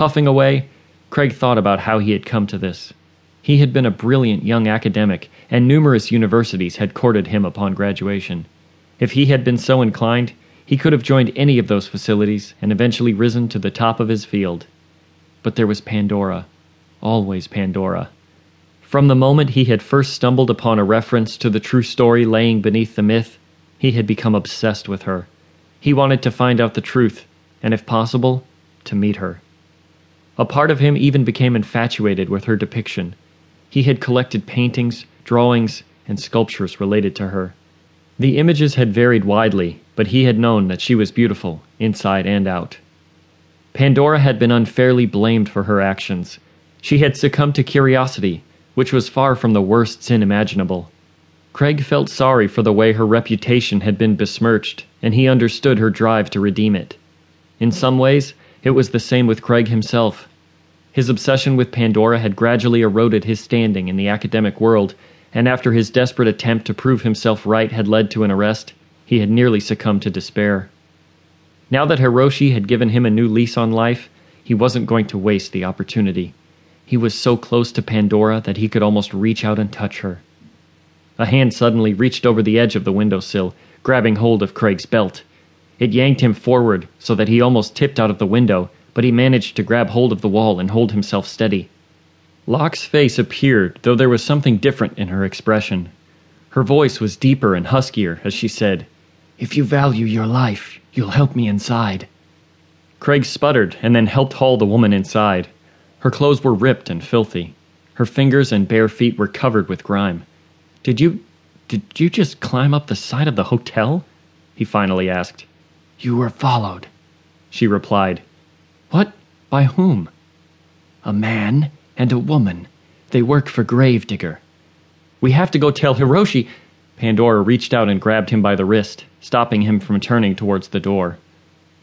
Puffing away, Craig thought about how he had come to this. He had been a brilliant young academic, and numerous universities had courted him upon graduation. If he had been so inclined, he could have joined any of those facilities and eventually risen to the top of his field. But there was Pandora. Always Pandora. From the moment he had first stumbled upon a reference to the true story laying beneath the myth, he had become obsessed with her. He wanted to find out the truth, and if possible, to meet her. A part of him even became infatuated with her depiction. He had collected paintings, drawings, and sculptures related to her. The images had varied widely, but he had known that she was beautiful, inside and out. Pandora had been unfairly blamed for her actions. She had succumbed to curiosity, which was far from the worst sin imaginable. Craig felt sorry for the way her reputation had been besmirched, and he understood her drive to redeem it. In some ways, it was the same with Craig himself. His obsession with Pandora had gradually eroded his standing in the academic world, and after his desperate attempt to prove himself right had led to an arrest, he had nearly succumbed to despair. Now that Hiroshi had given him a new lease on life, he wasn't going to waste the opportunity. He was so close to Pandora that he could almost reach out and touch her. A hand suddenly reached over the edge of the windowsill, grabbing hold of Craig's belt. It yanked him forward so that he almost tipped out of the window, but he managed to grab hold of the wall and hold himself steady. Locke's face appeared, though there was something different in her expression. Her voice was deeper and huskier as she said, If you value your life, you'll help me inside. Craig sputtered and then helped haul the woman inside. Her clothes were ripped and filthy. Her fingers and bare feet were covered with grime. Did you. did you just climb up the side of the hotel? He finally asked. You were followed, she replied. What? By whom? A man and a woman. They work for Gravedigger. We have to go tell Hiroshi. Pandora reached out and grabbed him by the wrist, stopping him from turning towards the door.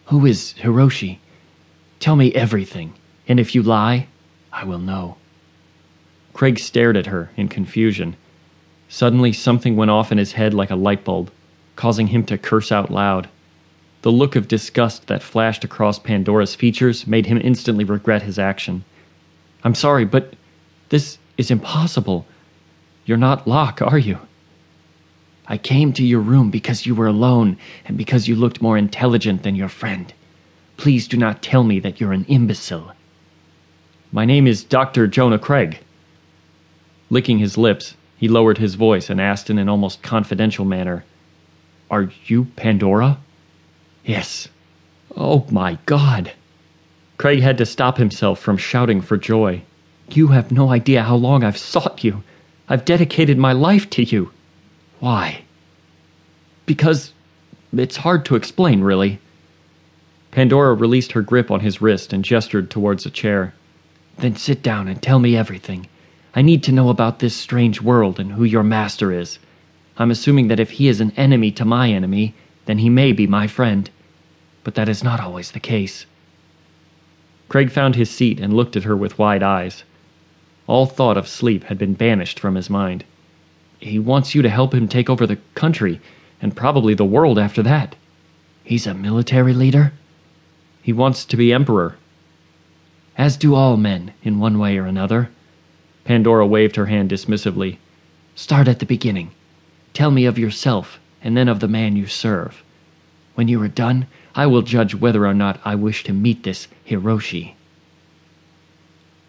Who is Hiroshi? Tell me everything, and if you lie, I will know. Craig stared at her in confusion. Suddenly, something went off in his head like a light bulb, causing him to curse out loud. The look of disgust that flashed across Pandora's features made him instantly regret his action. I'm sorry, but this is impossible. You're not Locke, are you? I came to your room because you were alone and because you looked more intelligent than your friend. Please do not tell me that you're an imbecile. My name is Dr. Jonah Craig. Licking his lips, he lowered his voice and asked in an almost confidential manner, Are you Pandora? Yes. Oh my God. Craig had to stop himself from shouting for joy. You have no idea how long I've sought you. I've dedicated my life to you. Why? Because it's hard to explain, really. Pandora released her grip on his wrist and gestured towards a chair. Then sit down and tell me everything. I need to know about this strange world and who your master is. I'm assuming that if he is an enemy to my enemy, then he may be my friend. But that is not always the case. Craig found his seat and looked at her with wide eyes. All thought of sleep had been banished from his mind. He wants you to help him take over the country, and probably the world after that. He's a military leader? He wants to be emperor. As do all men, in one way or another. Pandora waved her hand dismissively. Start at the beginning. Tell me of yourself, and then of the man you serve. When you are done, I will judge whether or not I wish to meet this Hiroshi.